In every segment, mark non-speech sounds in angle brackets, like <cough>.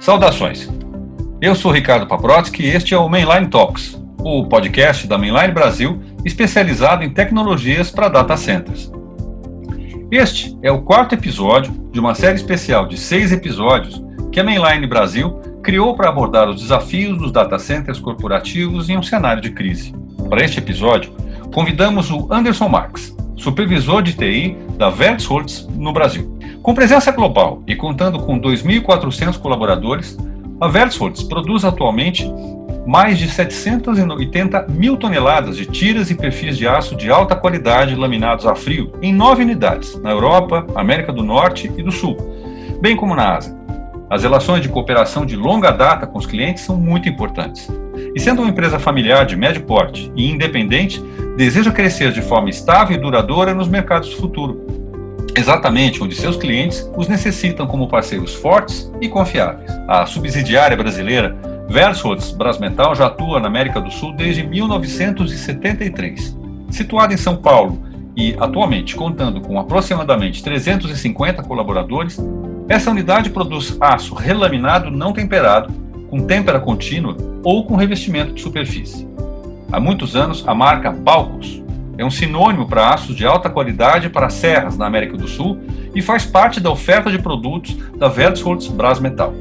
Saudações! Eu sou Ricardo Paprotsky e este é o Mainline Talks, o podcast da Mainline Brasil especializado em tecnologias para data centers. Este é o quarto episódio de uma série especial de seis episódios que a Mainline Brasil criou para abordar os desafios dos data centers corporativos em um cenário de crise. Para este episódio, convidamos o Anderson Marx, supervisor de TI da Vertholtz no Brasil. Com presença global e contando com 2.400 colaboradores, a Vertholtz produz atualmente mais de 780 mil toneladas de tiras e perfis de aço de alta qualidade laminados a frio em nove unidades, na Europa, América do Norte e do Sul, bem como na Ásia. As relações de cooperação de longa data com os clientes são muito importantes. E sendo uma empresa familiar de médio porte e independente, deseja crescer de forma estável e duradoura nos mercados do futuro, exatamente onde seus clientes os necessitam como parceiros fortes e confiáveis. A subsidiária brasileira Versholtz Brasmetal já atua na América do Sul desde 1973. Situada em São Paulo e atualmente contando com aproximadamente 350 colaboradores, essa unidade produz aço relaminado não temperado, com têmpera contínua ou com revestimento de superfície. Há muitos anos, a marca Balcos é um sinônimo para aços de alta qualidade para serras na América do Sul e faz parte da oferta de produtos da Vertsholtz Brasmetal.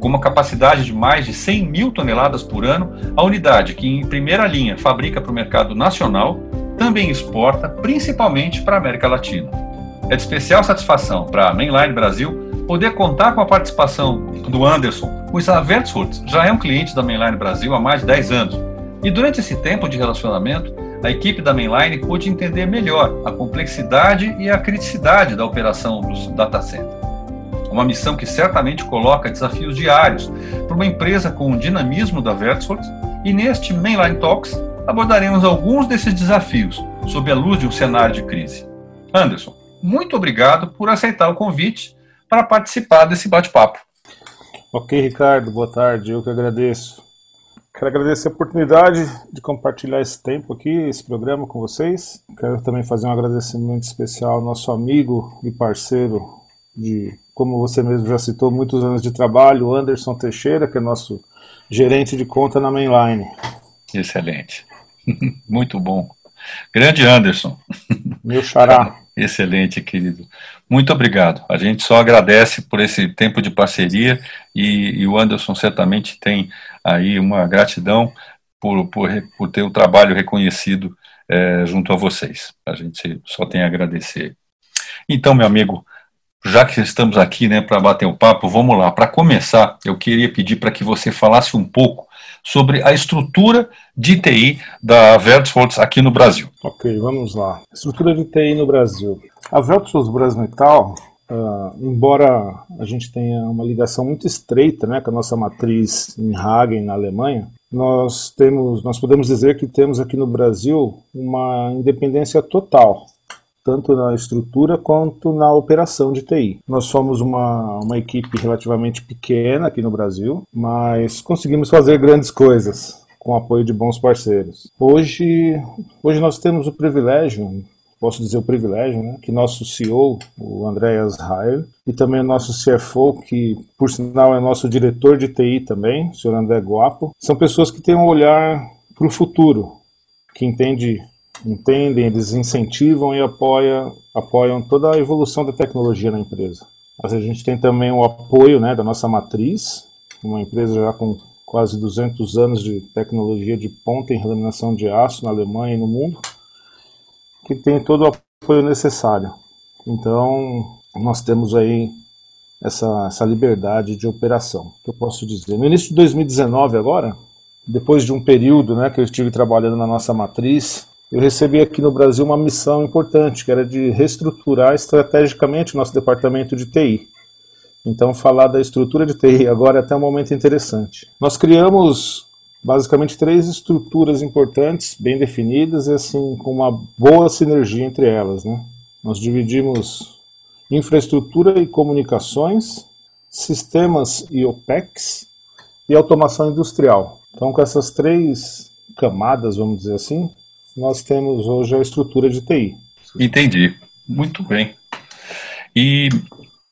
Com uma capacidade de mais de 100 mil toneladas por ano, a unidade, que em primeira linha fabrica para o mercado nacional, também exporta principalmente para a América Latina. É de especial satisfação para a Mainline Brasil poder contar com a participação do Anderson, pois a Vertsholtz já é um cliente da Mainline Brasil há mais de 10 anos. E durante esse tempo de relacionamento, a equipe da Mainline pôde entender melhor a complexidade e a criticidade da operação dos data centers. Uma missão que certamente coloca desafios diários para uma empresa com o dinamismo da Vertsolds, e neste Mainline Talks abordaremos alguns desses desafios sob a luz de um cenário de crise. Anderson, muito obrigado por aceitar o convite para participar desse bate-papo. Ok, Ricardo, boa tarde, eu que agradeço. Quero agradecer a oportunidade de compartilhar esse tempo aqui, esse programa com vocês. Quero também fazer um agradecimento especial ao nosso amigo e parceiro de, como você mesmo já citou, muitos anos de trabalho, Anderson Teixeira, que é nosso gerente de conta na Mainline. Excelente. <laughs> Muito bom. Grande Anderson. <laughs> Meu xará. Excelente, querido. Muito obrigado. A gente só agradece por esse tempo de parceria e, e o Anderson certamente tem aí uma gratidão por, por, por ter o trabalho reconhecido é, junto a vocês. A gente só tem a agradecer. Então, meu amigo, já que estamos aqui né, para bater o papo, vamos lá. Para começar, eu queria pedir para que você falasse um pouco sobre a estrutura de TI da Vertholtz aqui no Brasil. Ok, vamos lá. Estrutura de TI no Brasil. A Vertholtz Brasmetal, uh, embora a gente tenha uma ligação muito estreita né, com a nossa matriz em Hagen, na Alemanha, nós temos, nós podemos dizer que temos aqui no Brasil uma independência total tanto na estrutura quanto na operação de TI. Nós somos uma, uma equipe relativamente pequena aqui no Brasil, mas conseguimos fazer grandes coisas com o apoio de bons parceiros. Hoje, hoje nós temos o privilégio, posso dizer o privilégio, né, que nosso CEO, o Andreas Heil, e também o nosso CFO, que por sinal é nosso diretor de TI também, o senhor André Guapo, são pessoas que têm um olhar para o futuro, que entende entendem, eles incentivam e apoiam, apoiam toda a evolução da tecnologia na empresa. Mas a gente tem também o apoio né, da nossa matriz, uma empresa já com quase 200 anos de tecnologia de ponta em laminação de aço na Alemanha e no mundo, que tem todo o apoio necessário. Então, nós temos aí essa, essa liberdade de operação, que eu posso dizer. No início de 2019 agora, depois de um período né, que eu estive trabalhando na nossa matriz, eu recebi aqui no Brasil uma missão importante, que era de reestruturar estrategicamente o nosso departamento de TI. Então, falar da estrutura de TI agora é até um momento interessante. Nós criamos basicamente três estruturas importantes, bem definidas e assim com uma boa sinergia entre elas. Né? Nós dividimos infraestrutura e comunicações, sistemas e OPEX e automação industrial. Então, com essas três camadas, vamos dizer assim, nós temos hoje a estrutura de TI. Entendi. Muito bem. E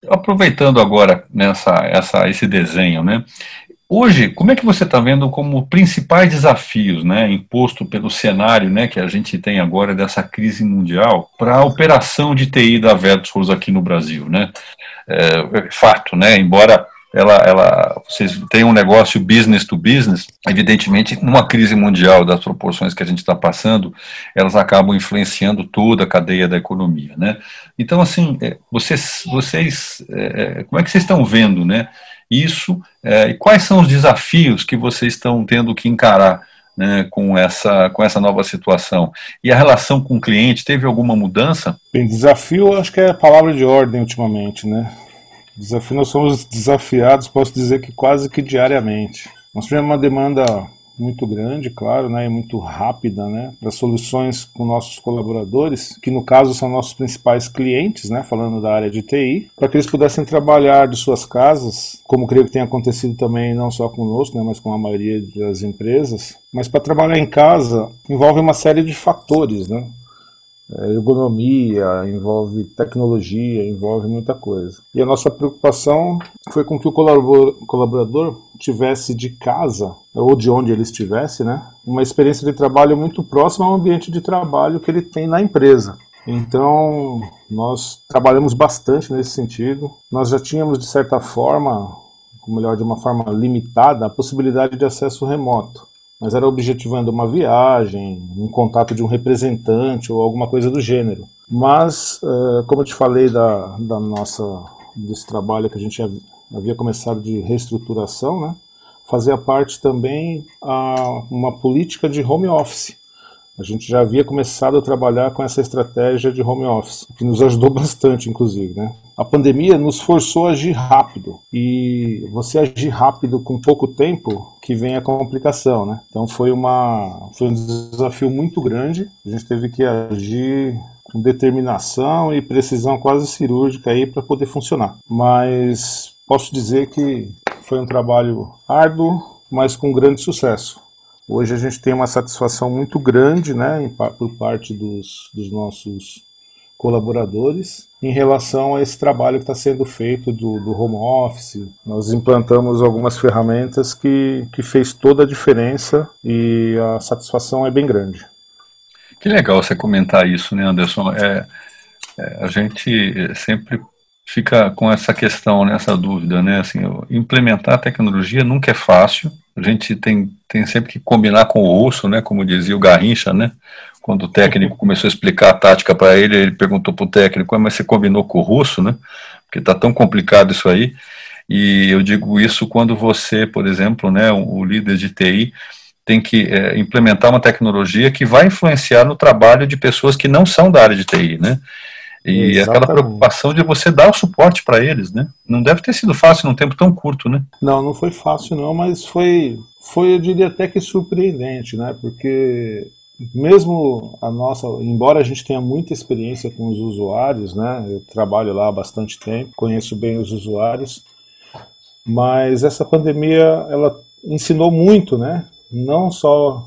Aproveitando agora nessa, essa, esse desenho, né? Hoje, como é que você está vendo como principais desafios, né, imposto pelo cenário, né, que a gente tem agora dessa crise mundial para a operação de TI da Vertus aqui no Brasil, né? É, é, fato, né? Embora ela, ela, vocês têm um negócio business to business, evidentemente, numa crise mundial das proporções que a gente está passando, elas acabam influenciando toda a cadeia da economia, né? Então, assim, é, vocês, vocês, é, como é que vocês estão vendo, né? Isso é, e quais são os desafios que vocês estão tendo que encarar né, com, essa, com essa nova situação? E a relação com o cliente, teve alguma mudança? Bem, desafio acho que é a palavra de ordem ultimamente, né? Desafio, nós somos desafiados, posso dizer que quase que diariamente. Nós tivemos uma demanda muito grande, claro, né, e muito rápida, né, para soluções com nossos colaboradores, que no caso são nossos principais clientes, né, falando da área de TI, para que eles pudessem trabalhar de suas casas, como creio que tem acontecido também não só conosco, né, mas com a maioria das empresas. Mas para trabalhar em casa envolve uma série de fatores, né, ergonomia, envolve tecnologia, envolve muita coisa. E a nossa preocupação foi com que o colaborador tivesse de casa, ou de onde ele estivesse, né, uma experiência de trabalho muito próxima ao ambiente de trabalho que ele tem na empresa. Então, nós trabalhamos bastante nesse sentido. Nós já tínhamos, de certa forma, ou melhor, de uma forma limitada, a possibilidade de acesso remoto mas era objetivando uma viagem, um contato de um representante ou alguma coisa do gênero. Mas, eh, como eu te falei da, da nossa desse trabalho que a gente havia começado de reestruturação, né, fazia parte também a uma política de home office. A gente já havia começado a trabalhar com essa estratégia de home office, que nos ajudou <laughs> bastante, inclusive, né? A pandemia nos forçou a agir rápido. E você agir rápido com pouco tempo que vem a complicação, né? Então foi uma foi um desafio muito grande. A gente teve que agir com determinação e precisão quase cirúrgica aí para poder funcionar. Mas posso dizer que foi um trabalho árduo, mas com grande sucesso. Hoje a gente tem uma satisfação muito grande, né, por parte dos, dos nossos colaboradores em relação a esse trabalho que está sendo feito do, do, home office. Nós implantamos algumas ferramentas que, que fez toda a diferença e a satisfação é bem grande. Que legal você comentar isso, né, Anderson? É, é, a gente sempre fica com essa questão, né, essa dúvida, né? Assim, implementar a tecnologia nunca é fácil. A gente tem, tem sempre que combinar com o osso, né? Como dizia o Garrincha, né? Quando o técnico começou a explicar a tática para ele, ele perguntou para o técnico, mas você combinou com o russo, né? Porque está tão complicado isso aí. E eu digo isso quando você, por exemplo, né, o líder de TI, tem que é, implementar uma tecnologia que vai influenciar no trabalho de pessoas que não são da área de TI, né? E Exatamente. aquela preocupação de você dar o suporte para eles, né? Não deve ter sido fácil num tempo tão curto, né? Não, não foi fácil não, mas foi, foi eu diria até que surpreendente, né? Porque mesmo a nossa, embora a gente tenha muita experiência com os usuários, né? Eu trabalho lá há bastante tempo, conheço bem os usuários, mas essa pandemia ela ensinou muito, né? Não só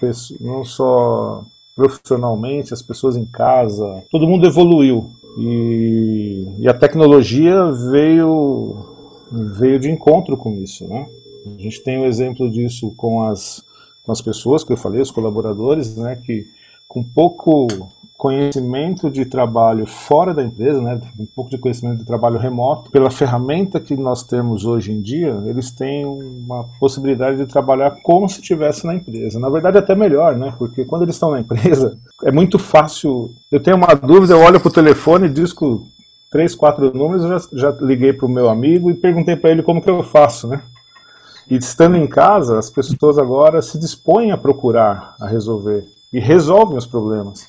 pessoa, não só profissionalmente, as pessoas em casa, todo mundo evoluiu e, e a tecnologia veio veio de encontro com isso, né? A gente tem o um exemplo disso com as com as pessoas que eu falei, os colaboradores, né, que com pouco conhecimento de trabalho fora da empresa, né, um pouco de conhecimento de trabalho remoto, pela ferramenta que nós temos hoje em dia, eles têm uma possibilidade de trabalhar como se estivesse na empresa. Na verdade, até melhor, né, porque quando eles estão na empresa, <laughs> é muito fácil. Eu tenho uma dúvida, eu olho para o telefone, disco três, quatro números, já, já liguei para o meu amigo e perguntei para ele como que eu faço, né? E estando em casa, as pessoas agora se dispõem a procurar, a resolver e resolvem os problemas.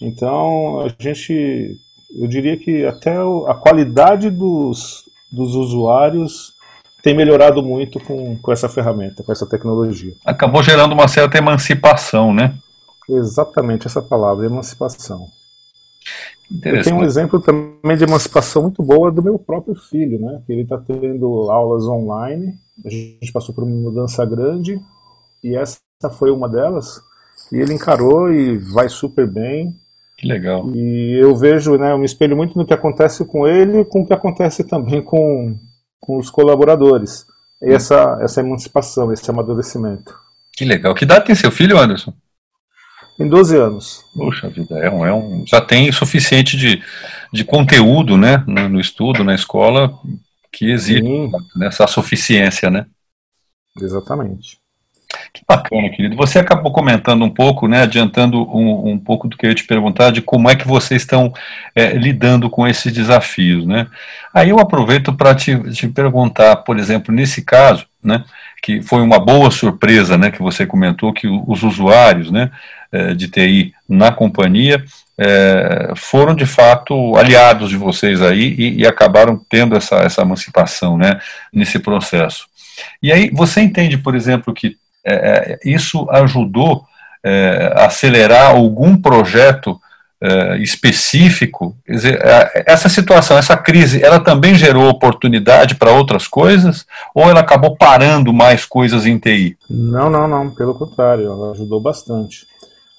Então, a gente, eu diria que até a qualidade dos, dos usuários tem melhorado muito com, com essa ferramenta, com essa tecnologia. Acabou gerando uma certa emancipação, né? Exatamente essa palavra, emancipação. Eu tenho um exemplo também de emancipação muito boa do meu próprio filho, né? Que ele está tendo aulas online a gente passou por uma mudança grande e essa foi uma delas. E ele encarou e vai super bem. Que legal. E eu vejo, né, eu me espelho muito no que acontece com ele e com o que acontece também com, com os colaboradores. Essa, essa emancipação, esse amadurecimento. Que legal. Que idade tem seu filho, Anderson? Em 12 anos. Puxa vida, é um, é um, já tem suficiente de, de conteúdo né, no, no estudo, na escola, que exige né, essa suficiência, né? Exatamente. Que bacana, querido. Você acabou comentando um pouco, né, adiantando um, um pouco do que eu ia te perguntar, de como é que vocês estão é, lidando com esses desafios, né? Aí eu aproveito para te, te perguntar, por exemplo, nesse caso, né, que foi uma boa surpresa, né, que você comentou que os usuários, né, é, de TI na companhia é, foram de fato aliados de vocês aí e, e acabaram tendo essa, essa emancipação, né, nesse processo. E aí você entende, por exemplo, que é, isso ajudou é, a acelerar algum projeto é, específico? Dizer, é, essa situação, essa crise, ela também gerou oportunidade para outras coisas? Ou ela acabou parando mais coisas em TI? Não, não, não. Pelo contrário, ela ajudou bastante.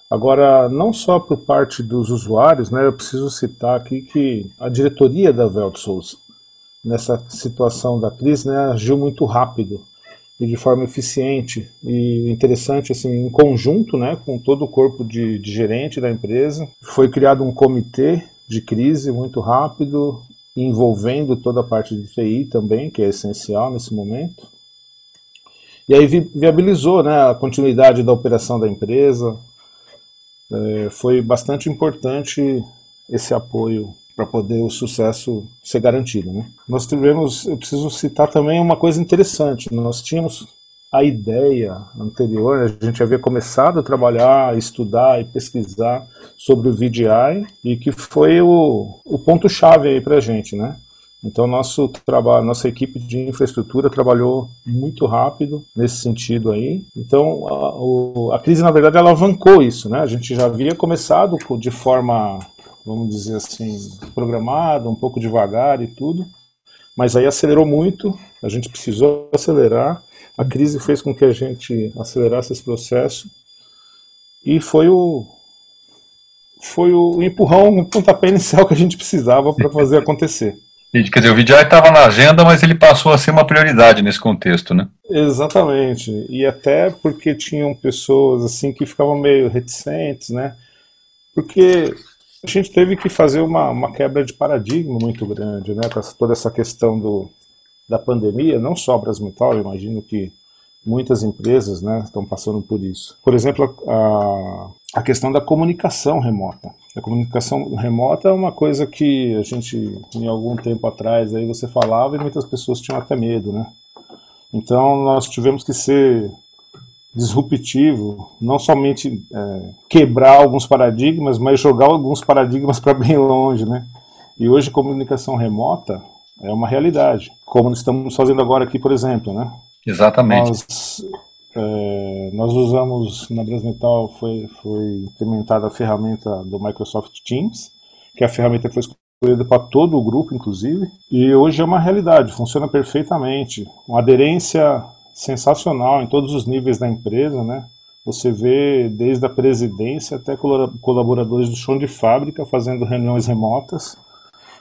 Agora, não só por parte dos usuários, né, eu preciso citar aqui que a diretoria da Veltsos, nessa situação da crise, né, agiu muito rápido e de forma eficiente e interessante assim em conjunto né com todo o corpo de, de gerente da empresa. Foi criado um comitê de crise muito rápido envolvendo toda a parte de TI também que é essencial nesse momento. E aí vi, viabilizou né a continuidade da operação da empresa. É, foi bastante importante esse apoio para poder o sucesso ser garantido. Né? Nós tivemos, eu preciso citar também uma coisa interessante, nós tínhamos a ideia anterior, a gente havia começado a trabalhar, estudar e pesquisar sobre o VDI e que foi o, o ponto-chave aí para a gente, né? Então nosso trabalho, nossa equipe de infraestrutura trabalhou muito rápido nesse sentido aí. Então a, o, a crise na verdade alavancou isso, né? A gente já havia começado de forma vamos dizer assim, programado, um pouco devagar e tudo, mas aí acelerou muito, a gente precisou acelerar, a crise fez com que a gente acelerasse esse processo e foi o foi o empurrão, o pontapé inicial que a gente precisava para fazer <laughs> acontecer. Quer dizer, o VDI estava na agenda, mas ele passou a ser uma prioridade nesse contexto, né? Exatamente. E até porque tinham pessoas assim que ficavam meio reticentes, né? Porque a gente teve que fazer uma, uma quebra de paradigma muito grande, né? Com toda essa questão do, da pandemia, não só a Brasmetal, eu imagino que muitas empresas né, estão passando por isso. Por exemplo, a, a questão da comunicação remota. A comunicação remota é uma coisa que a gente, em algum tempo atrás, aí você falava e muitas pessoas tinham até medo, né? Então nós tivemos que ser disruptivo, não somente é, quebrar alguns paradigmas, mas jogar alguns paradigmas para bem longe, né? E hoje comunicação remota é uma realidade, como estamos fazendo agora aqui, por exemplo, né? Exatamente. Nós, é, nós usamos na Brasmetal foi foi implementada a ferramenta do Microsoft Teams, que é a ferramenta que foi escolhida para todo o grupo, inclusive, e hoje é uma realidade, funciona perfeitamente, uma aderência sensacional em todos os níveis da empresa, né? Você vê desde a presidência até colaboradores do chão de fábrica fazendo reuniões remotas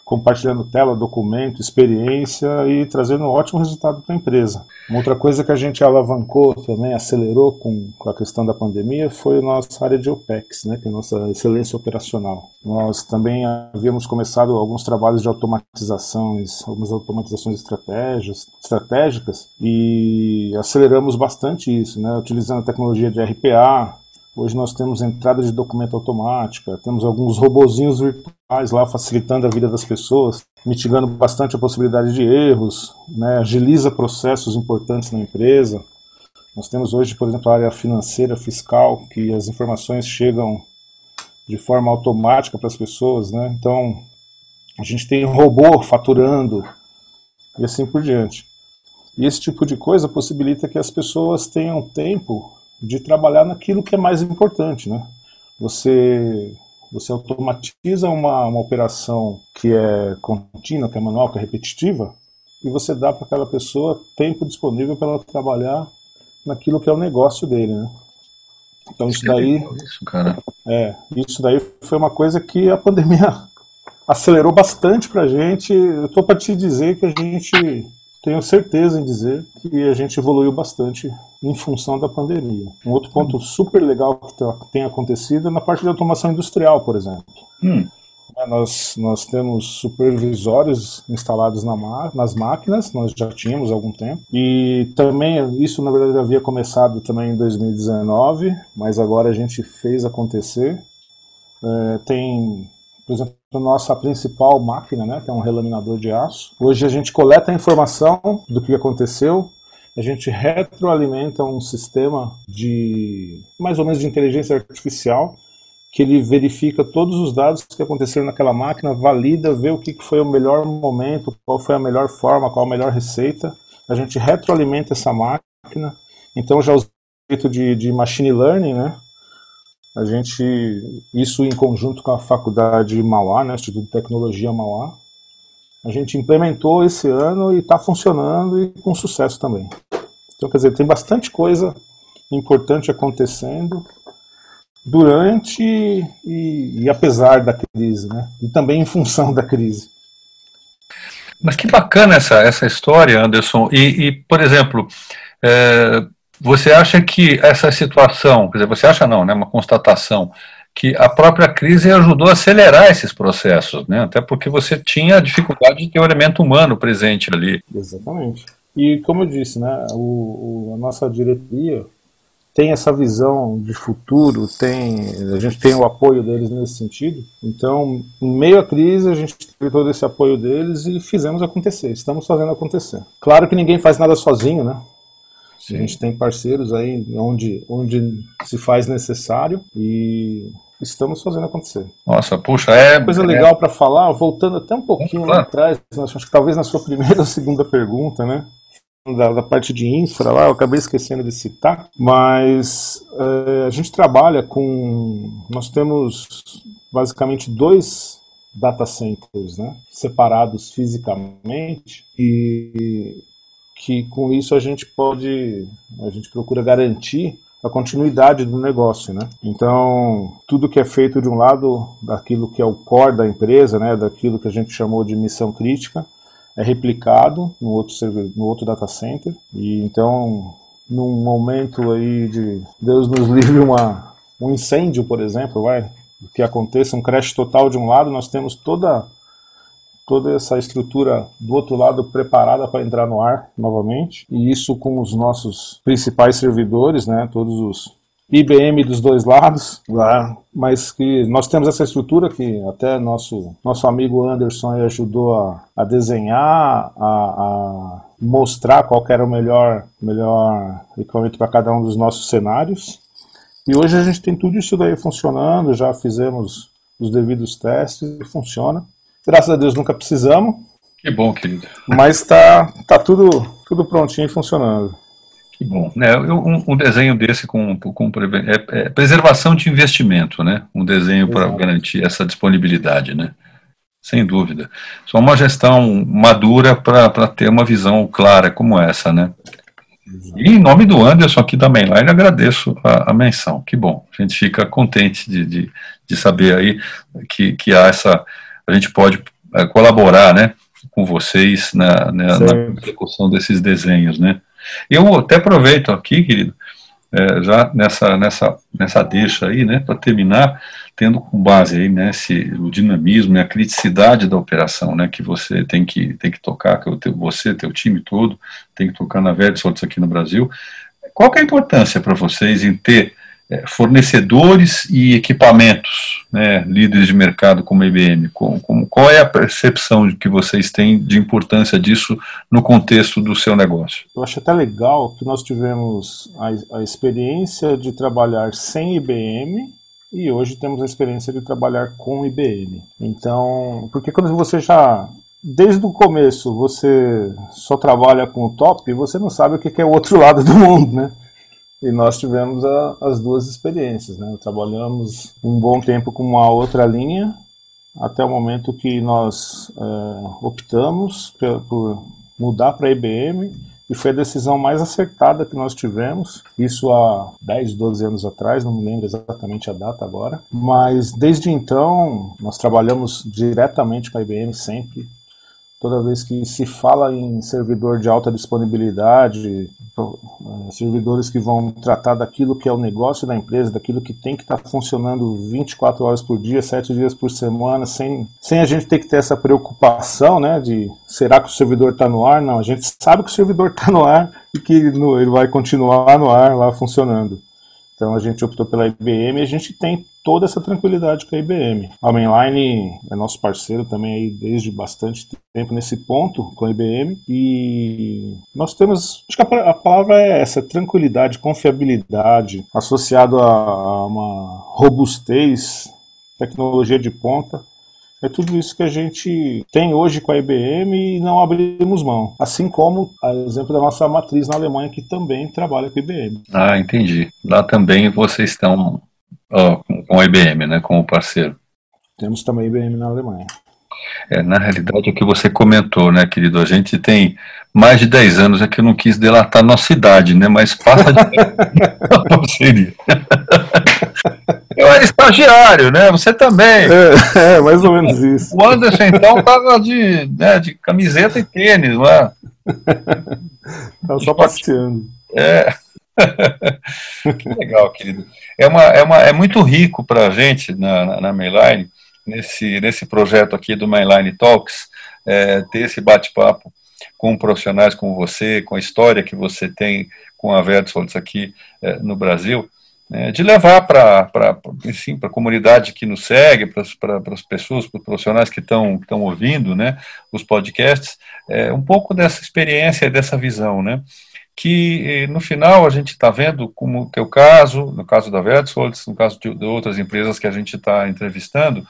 compartilhando tela, documento, experiência e trazendo um ótimo resultado para a empresa. Uma outra coisa que a gente alavancou também, acelerou com, com a questão da pandemia, foi a nossa área de OPEX, né, que é a nossa excelência operacional. Nós também havíamos começado alguns trabalhos de automatizações, algumas automatizações estratégicas e aceleramos bastante isso, né, utilizando a tecnologia de RPA, Hoje nós temos entrada de documento automática, temos alguns robozinhos virtuais lá facilitando a vida das pessoas, mitigando bastante a possibilidade de erros, né, agiliza processos importantes na empresa. Nós temos hoje, por exemplo, a área financeira, fiscal, que as informações chegam de forma automática para as pessoas, né? Então, a gente tem robô faturando e assim por diante. E esse tipo de coisa possibilita que as pessoas tenham tempo de trabalhar naquilo que é mais importante, né? Você você automatiza uma, uma operação que é contínua, que é manual, que é repetitiva, e você dá para aquela pessoa tempo disponível para ela trabalhar naquilo que é o negócio dele, né? Então isso daí, isso, cara. É, isso daí foi uma coisa que a pandemia <laughs> acelerou bastante para a gente. Eu estou para te dizer que a gente tenho certeza em dizer que a gente evoluiu bastante em função da pandemia. Um outro ponto super legal que tem acontecido é na parte de automação industrial, por exemplo. Hum. É, nós, nós temos supervisórios instalados na, nas máquinas, nós já tínhamos há algum tempo. E também, isso na verdade havia começado também em 2019, mas agora a gente fez acontecer. É, tem, por exemplo, a nossa principal máquina, né, que é um relaminador de aço. Hoje a gente coleta a informação do que aconteceu, a gente retroalimenta um sistema de mais ou menos de inteligência artificial que ele verifica todos os dados que aconteceram naquela máquina, valida, vê o que foi o melhor momento, qual foi a melhor forma, qual a melhor receita. A gente retroalimenta essa máquina. Então já o jeito de, de machine learning, né? A gente, isso em conjunto com a faculdade Mauá, né, Instituto de Tecnologia Mauá, a gente implementou esse ano e está funcionando e com sucesso também. Então, quer dizer, tem bastante coisa importante acontecendo durante e, e, apesar da crise, né? E também em função da crise. Mas que bacana essa, essa história, Anderson. E, e por exemplo, é, você acha que essa situação, quer dizer, você acha não, né? Uma constatação que a própria crise ajudou a acelerar esses processos, né? Até porque você tinha a dificuldade de ter o elemento humano presente ali. Exatamente. E como eu disse, né? O, o a nossa diretoria tem essa visão de futuro, tem, a gente tem o apoio deles nesse sentido. Então, em meio à crise, a gente teve todo esse apoio deles e fizemos acontecer, estamos fazendo acontecer. Claro que ninguém faz nada sozinho, né? Sim. A gente tem parceiros aí onde, onde se faz necessário e estamos fazendo acontecer. Nossa, puxa, é. Coisa é... legal para falar, voltando até um pouquinho lá atrás, acho que talvez na sua primeira <laughs> ou segunda pergunta, né? da, da, parte de infra lá, eu acabei esquecendo de citar, mas é, a gente trabalha com. Nós temos basicamente dois data centers né, separados fisicamente e que com isso a gente pode, a gente procura garantir a continuidade do negócio, né? Então, tudo que é feito de um lado daquilo que é o core da empresa, né, daquilo que a gente chamou de missão crítica, é replicado no outro, no outro data center. E então, num momento aí de Deus nos <laughs> livre uma, um incêndio, por exemplo, vai, que aconteça um crash total de um lado, nós temos toda toda essa estrutura do outro lado preparada para entrar no ar novamente e isso com os nossos principais servidores, né, todos os IBM dos dois lados, mas que nós temos essa estrutura que até nosso, nosso amigo Anderson ajudou a, a desenhar, a, a, mostrar qual era o melhor, melhor equipamento para cada um dos nossos cenários. E hoje a gente tem tudo isso daí funcionando, já fizemos os devidos testes e funciona. Graças a Deus nunca precisamos. Que bom, querido. Mas está tá tudo, tudo prontinho e funcionando. Que bom. Né? Um, um desenho desse com, com é, é preservação de investimento, né? Um desenho para garantir essa disponibilidade, né? Sem dúvida. Só uma gestão madura para ter uma visão clara como essa, né? E em nome do Anderson aqui da Mainline, agradeço a, a, menção. Que bom. A gente fica contente de, de, de saber aí que, que há essa. A gente pode é, colaborar, né? Com vocês na, na, na execução desses desenhos, né? Eu até aproveito aqui, querido, é, já nessa, nessa, nessa deixa aí, né, para terminar, tendo com base aí, né, esse, o dinamismo e a criticidade da operação, né, que você tem que, tem que tocar, que teu, você, teu time todo, tem que tocar na Vertisolts aqui no Brasil. Qual que é a importância para vocês em ter fornecedores e equipamentos, né, líderes de mercado como a IBM, com, com, qual é a percepção que vocês têm de importância disso no contexto do seu negócio? Eu acho até legal que nós tivemos a, a experiência de trabalhar sem IBM e hoje temos a experiência de trabalhar com IBM. Então, porque quando você já desde o começo você só trabalha com o top, você não sabe o que é o outro <laughs> lado do mundo, né? E nós tivemos a, as duas experiências, né? Trabalhamos um bom tempo com uma outra linha, até o momento que nós é, optamos por, por mudar para a IBM e foi a decisão mais acertada que nós tivemos, isso há 10, 12 anos atrás, não me lembro exatamente a data agora, mas desde então nós trabalhamos diretamente com a IBM sempre, toda vez que se fala em servidor de alta disponibilidade, eh, servidores que vão tratar daquilo que é o negócio da empresa, daquilo que tem que estar tá funcionando 24 horas por dia, 7 dias por semana, sem, sem a gente ter que ter essa preocupação, né, de será que o servidor está no ar? Não, a gente sabe que o servidor está no ar e que no, ele vai continuar no ar lá funcionando. Então a gente optou pela IBM e a gente tem toda essa tranquilidade com a IBM. A Mainline é nosso parceiro também aí desde bastante tempo nesse ponto com a IBM e nós temos, acho que a, palavra é essa, tranquilidade, confiabilidade, associado a uma robustez, tecnologia de ponta é tudo isso que a gente tem hoje com a IBM e não abrimos mão. Assim como, a exemplo da nossa matriz na Alemanha, que também trabalha com a IBM. Ah, entendi. Lá também vocês estão ó, com a IBM, né, como parceiro. Temos também a IBM na Alemanha. É, na realidade, é o que você comentou, né, querido? A gente tem mais de 10 anos, é que eu não quis delatar nossa idade, né? Mas passa de <laughs> parceria. Eu era estagiário, né? Você também. É, é, mais ou menos isso. O Anderson, então, tava de, né, de camiseta e tênis lá. Tava só passeando. É. que legal, querido. É, uma, é, uma, é muito rico para a gente na, na, na Mainline, nesse, nesse projeto aqui do Mainline Talks, é, ter esse bate-papo com profissionais como você, com a história que você tem com a Vertsolds aqui é, no Brasil né, de levar para a comunidade que nos segue, para as pessoas, para os profissionais que estão ouvindo né, os podcasts, é, um pouco dessa experiência, dessa visão, né, que eh, no final a gente está vendo, como o teu caso, no caso da Vertsolds, no caso de, de, outras empresas que a gente está entrevistando,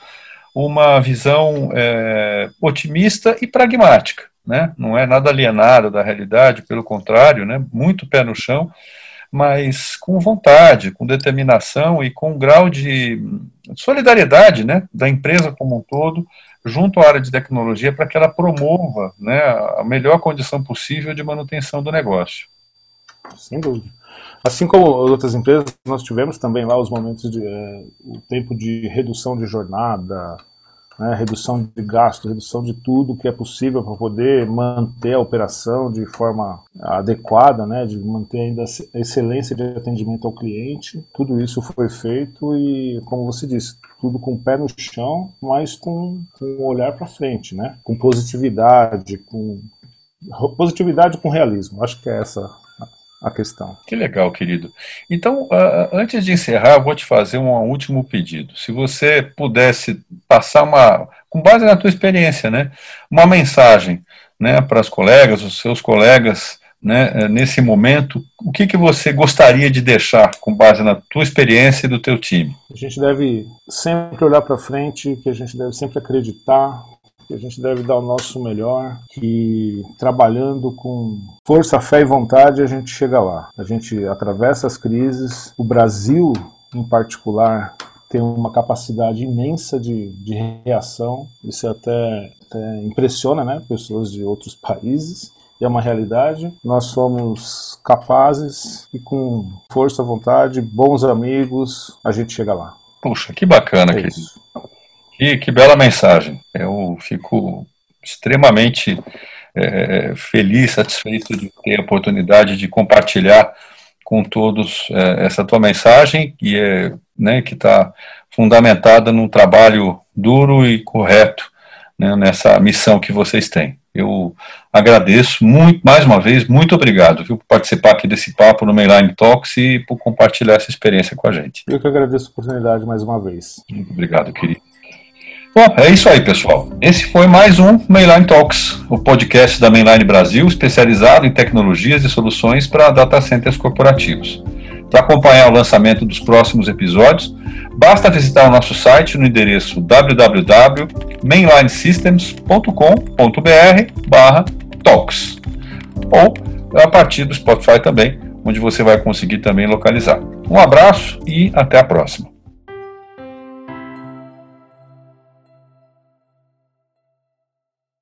uma visão é, otimista e pragmática, né, não é nada alienado da realidade, pelo contrário, né, muito pé no chão, mas com vontade, com determinação e com um grau de solidariedade né, da empresa como um todo, junto à área de tecnologia, para que ela promova né, a melhor condição possível de manutenção do negócio. Sem dúvida. Assim como outras empresas, nós tivemos também lá os momentos de é, o tempo de redução de jornada, né, redução de gasto, redução de tudo que é possível para poder manter a operação de forma adequada, né, de manter ainda a excelência de atendimento ao cliente. Tudo isso foi feito e, como você disse, tudo com o pé no chão, mas com, com um olhar para frente, né, com positividade, com positividade com realismo. Acho que é essa a questão. Que legal, querido. Então, uh, antes de encerrar, eu vou te fazer um último pedido. Se você pudesse passar uma, com base na tua experiência, né, uma mensagem, né, para os colegas, os seus colegas, né, eh, nesse momento, o que, que você gostaria de deixar com base na tua experiência e do teu time? A gente deve sempre olhar para frente, que a gente deve sempre acreditar, que a gente deve dar o nosso melhor, que trabalhando com força, fé e vontade a gente chega lá. A gente atravessa as crises. O Brasil, em particular, tem uma capacidade imensa de, de reação. Isso até, até impressiona né, pessoas de outros países é uma realidade. Nós somos capazes e com força, vontade, bons amigos, a gente chega lá. Puxa, que bacana, é querido. Isso. Que, que bela mensagem. Eu fico extremamente é, feliz, satisfeito de ter a oportunidade de compartilhar com todos é, essa tua mensagem, que é, né, que está fundamentada num trabalho duro e correto né, nessa missão que vocês têm. Eu agradeço muito, mais uma vez, muito obrigado viu, por participar aqui desse papo no Mainline Talks e por compartilhar essa experiência com a gente. Eu que agradeço a oportunidade mais uma vez. Muito obrigado, querido. Bom, é isso aí, pessoal. Esse foi mais um Mainline Talks, o podcast da Mainline Brasil, especializado em tecnologias e soluções para data centers corporativos. Para acompanhar o lançamento dos próximos episódios, basta visitar o nosso site no endereço www.mainlinesystems.com.br/talks ou a partir do Spotify também, onde você vai conseguir também localizar. Um abraço e até a próxima.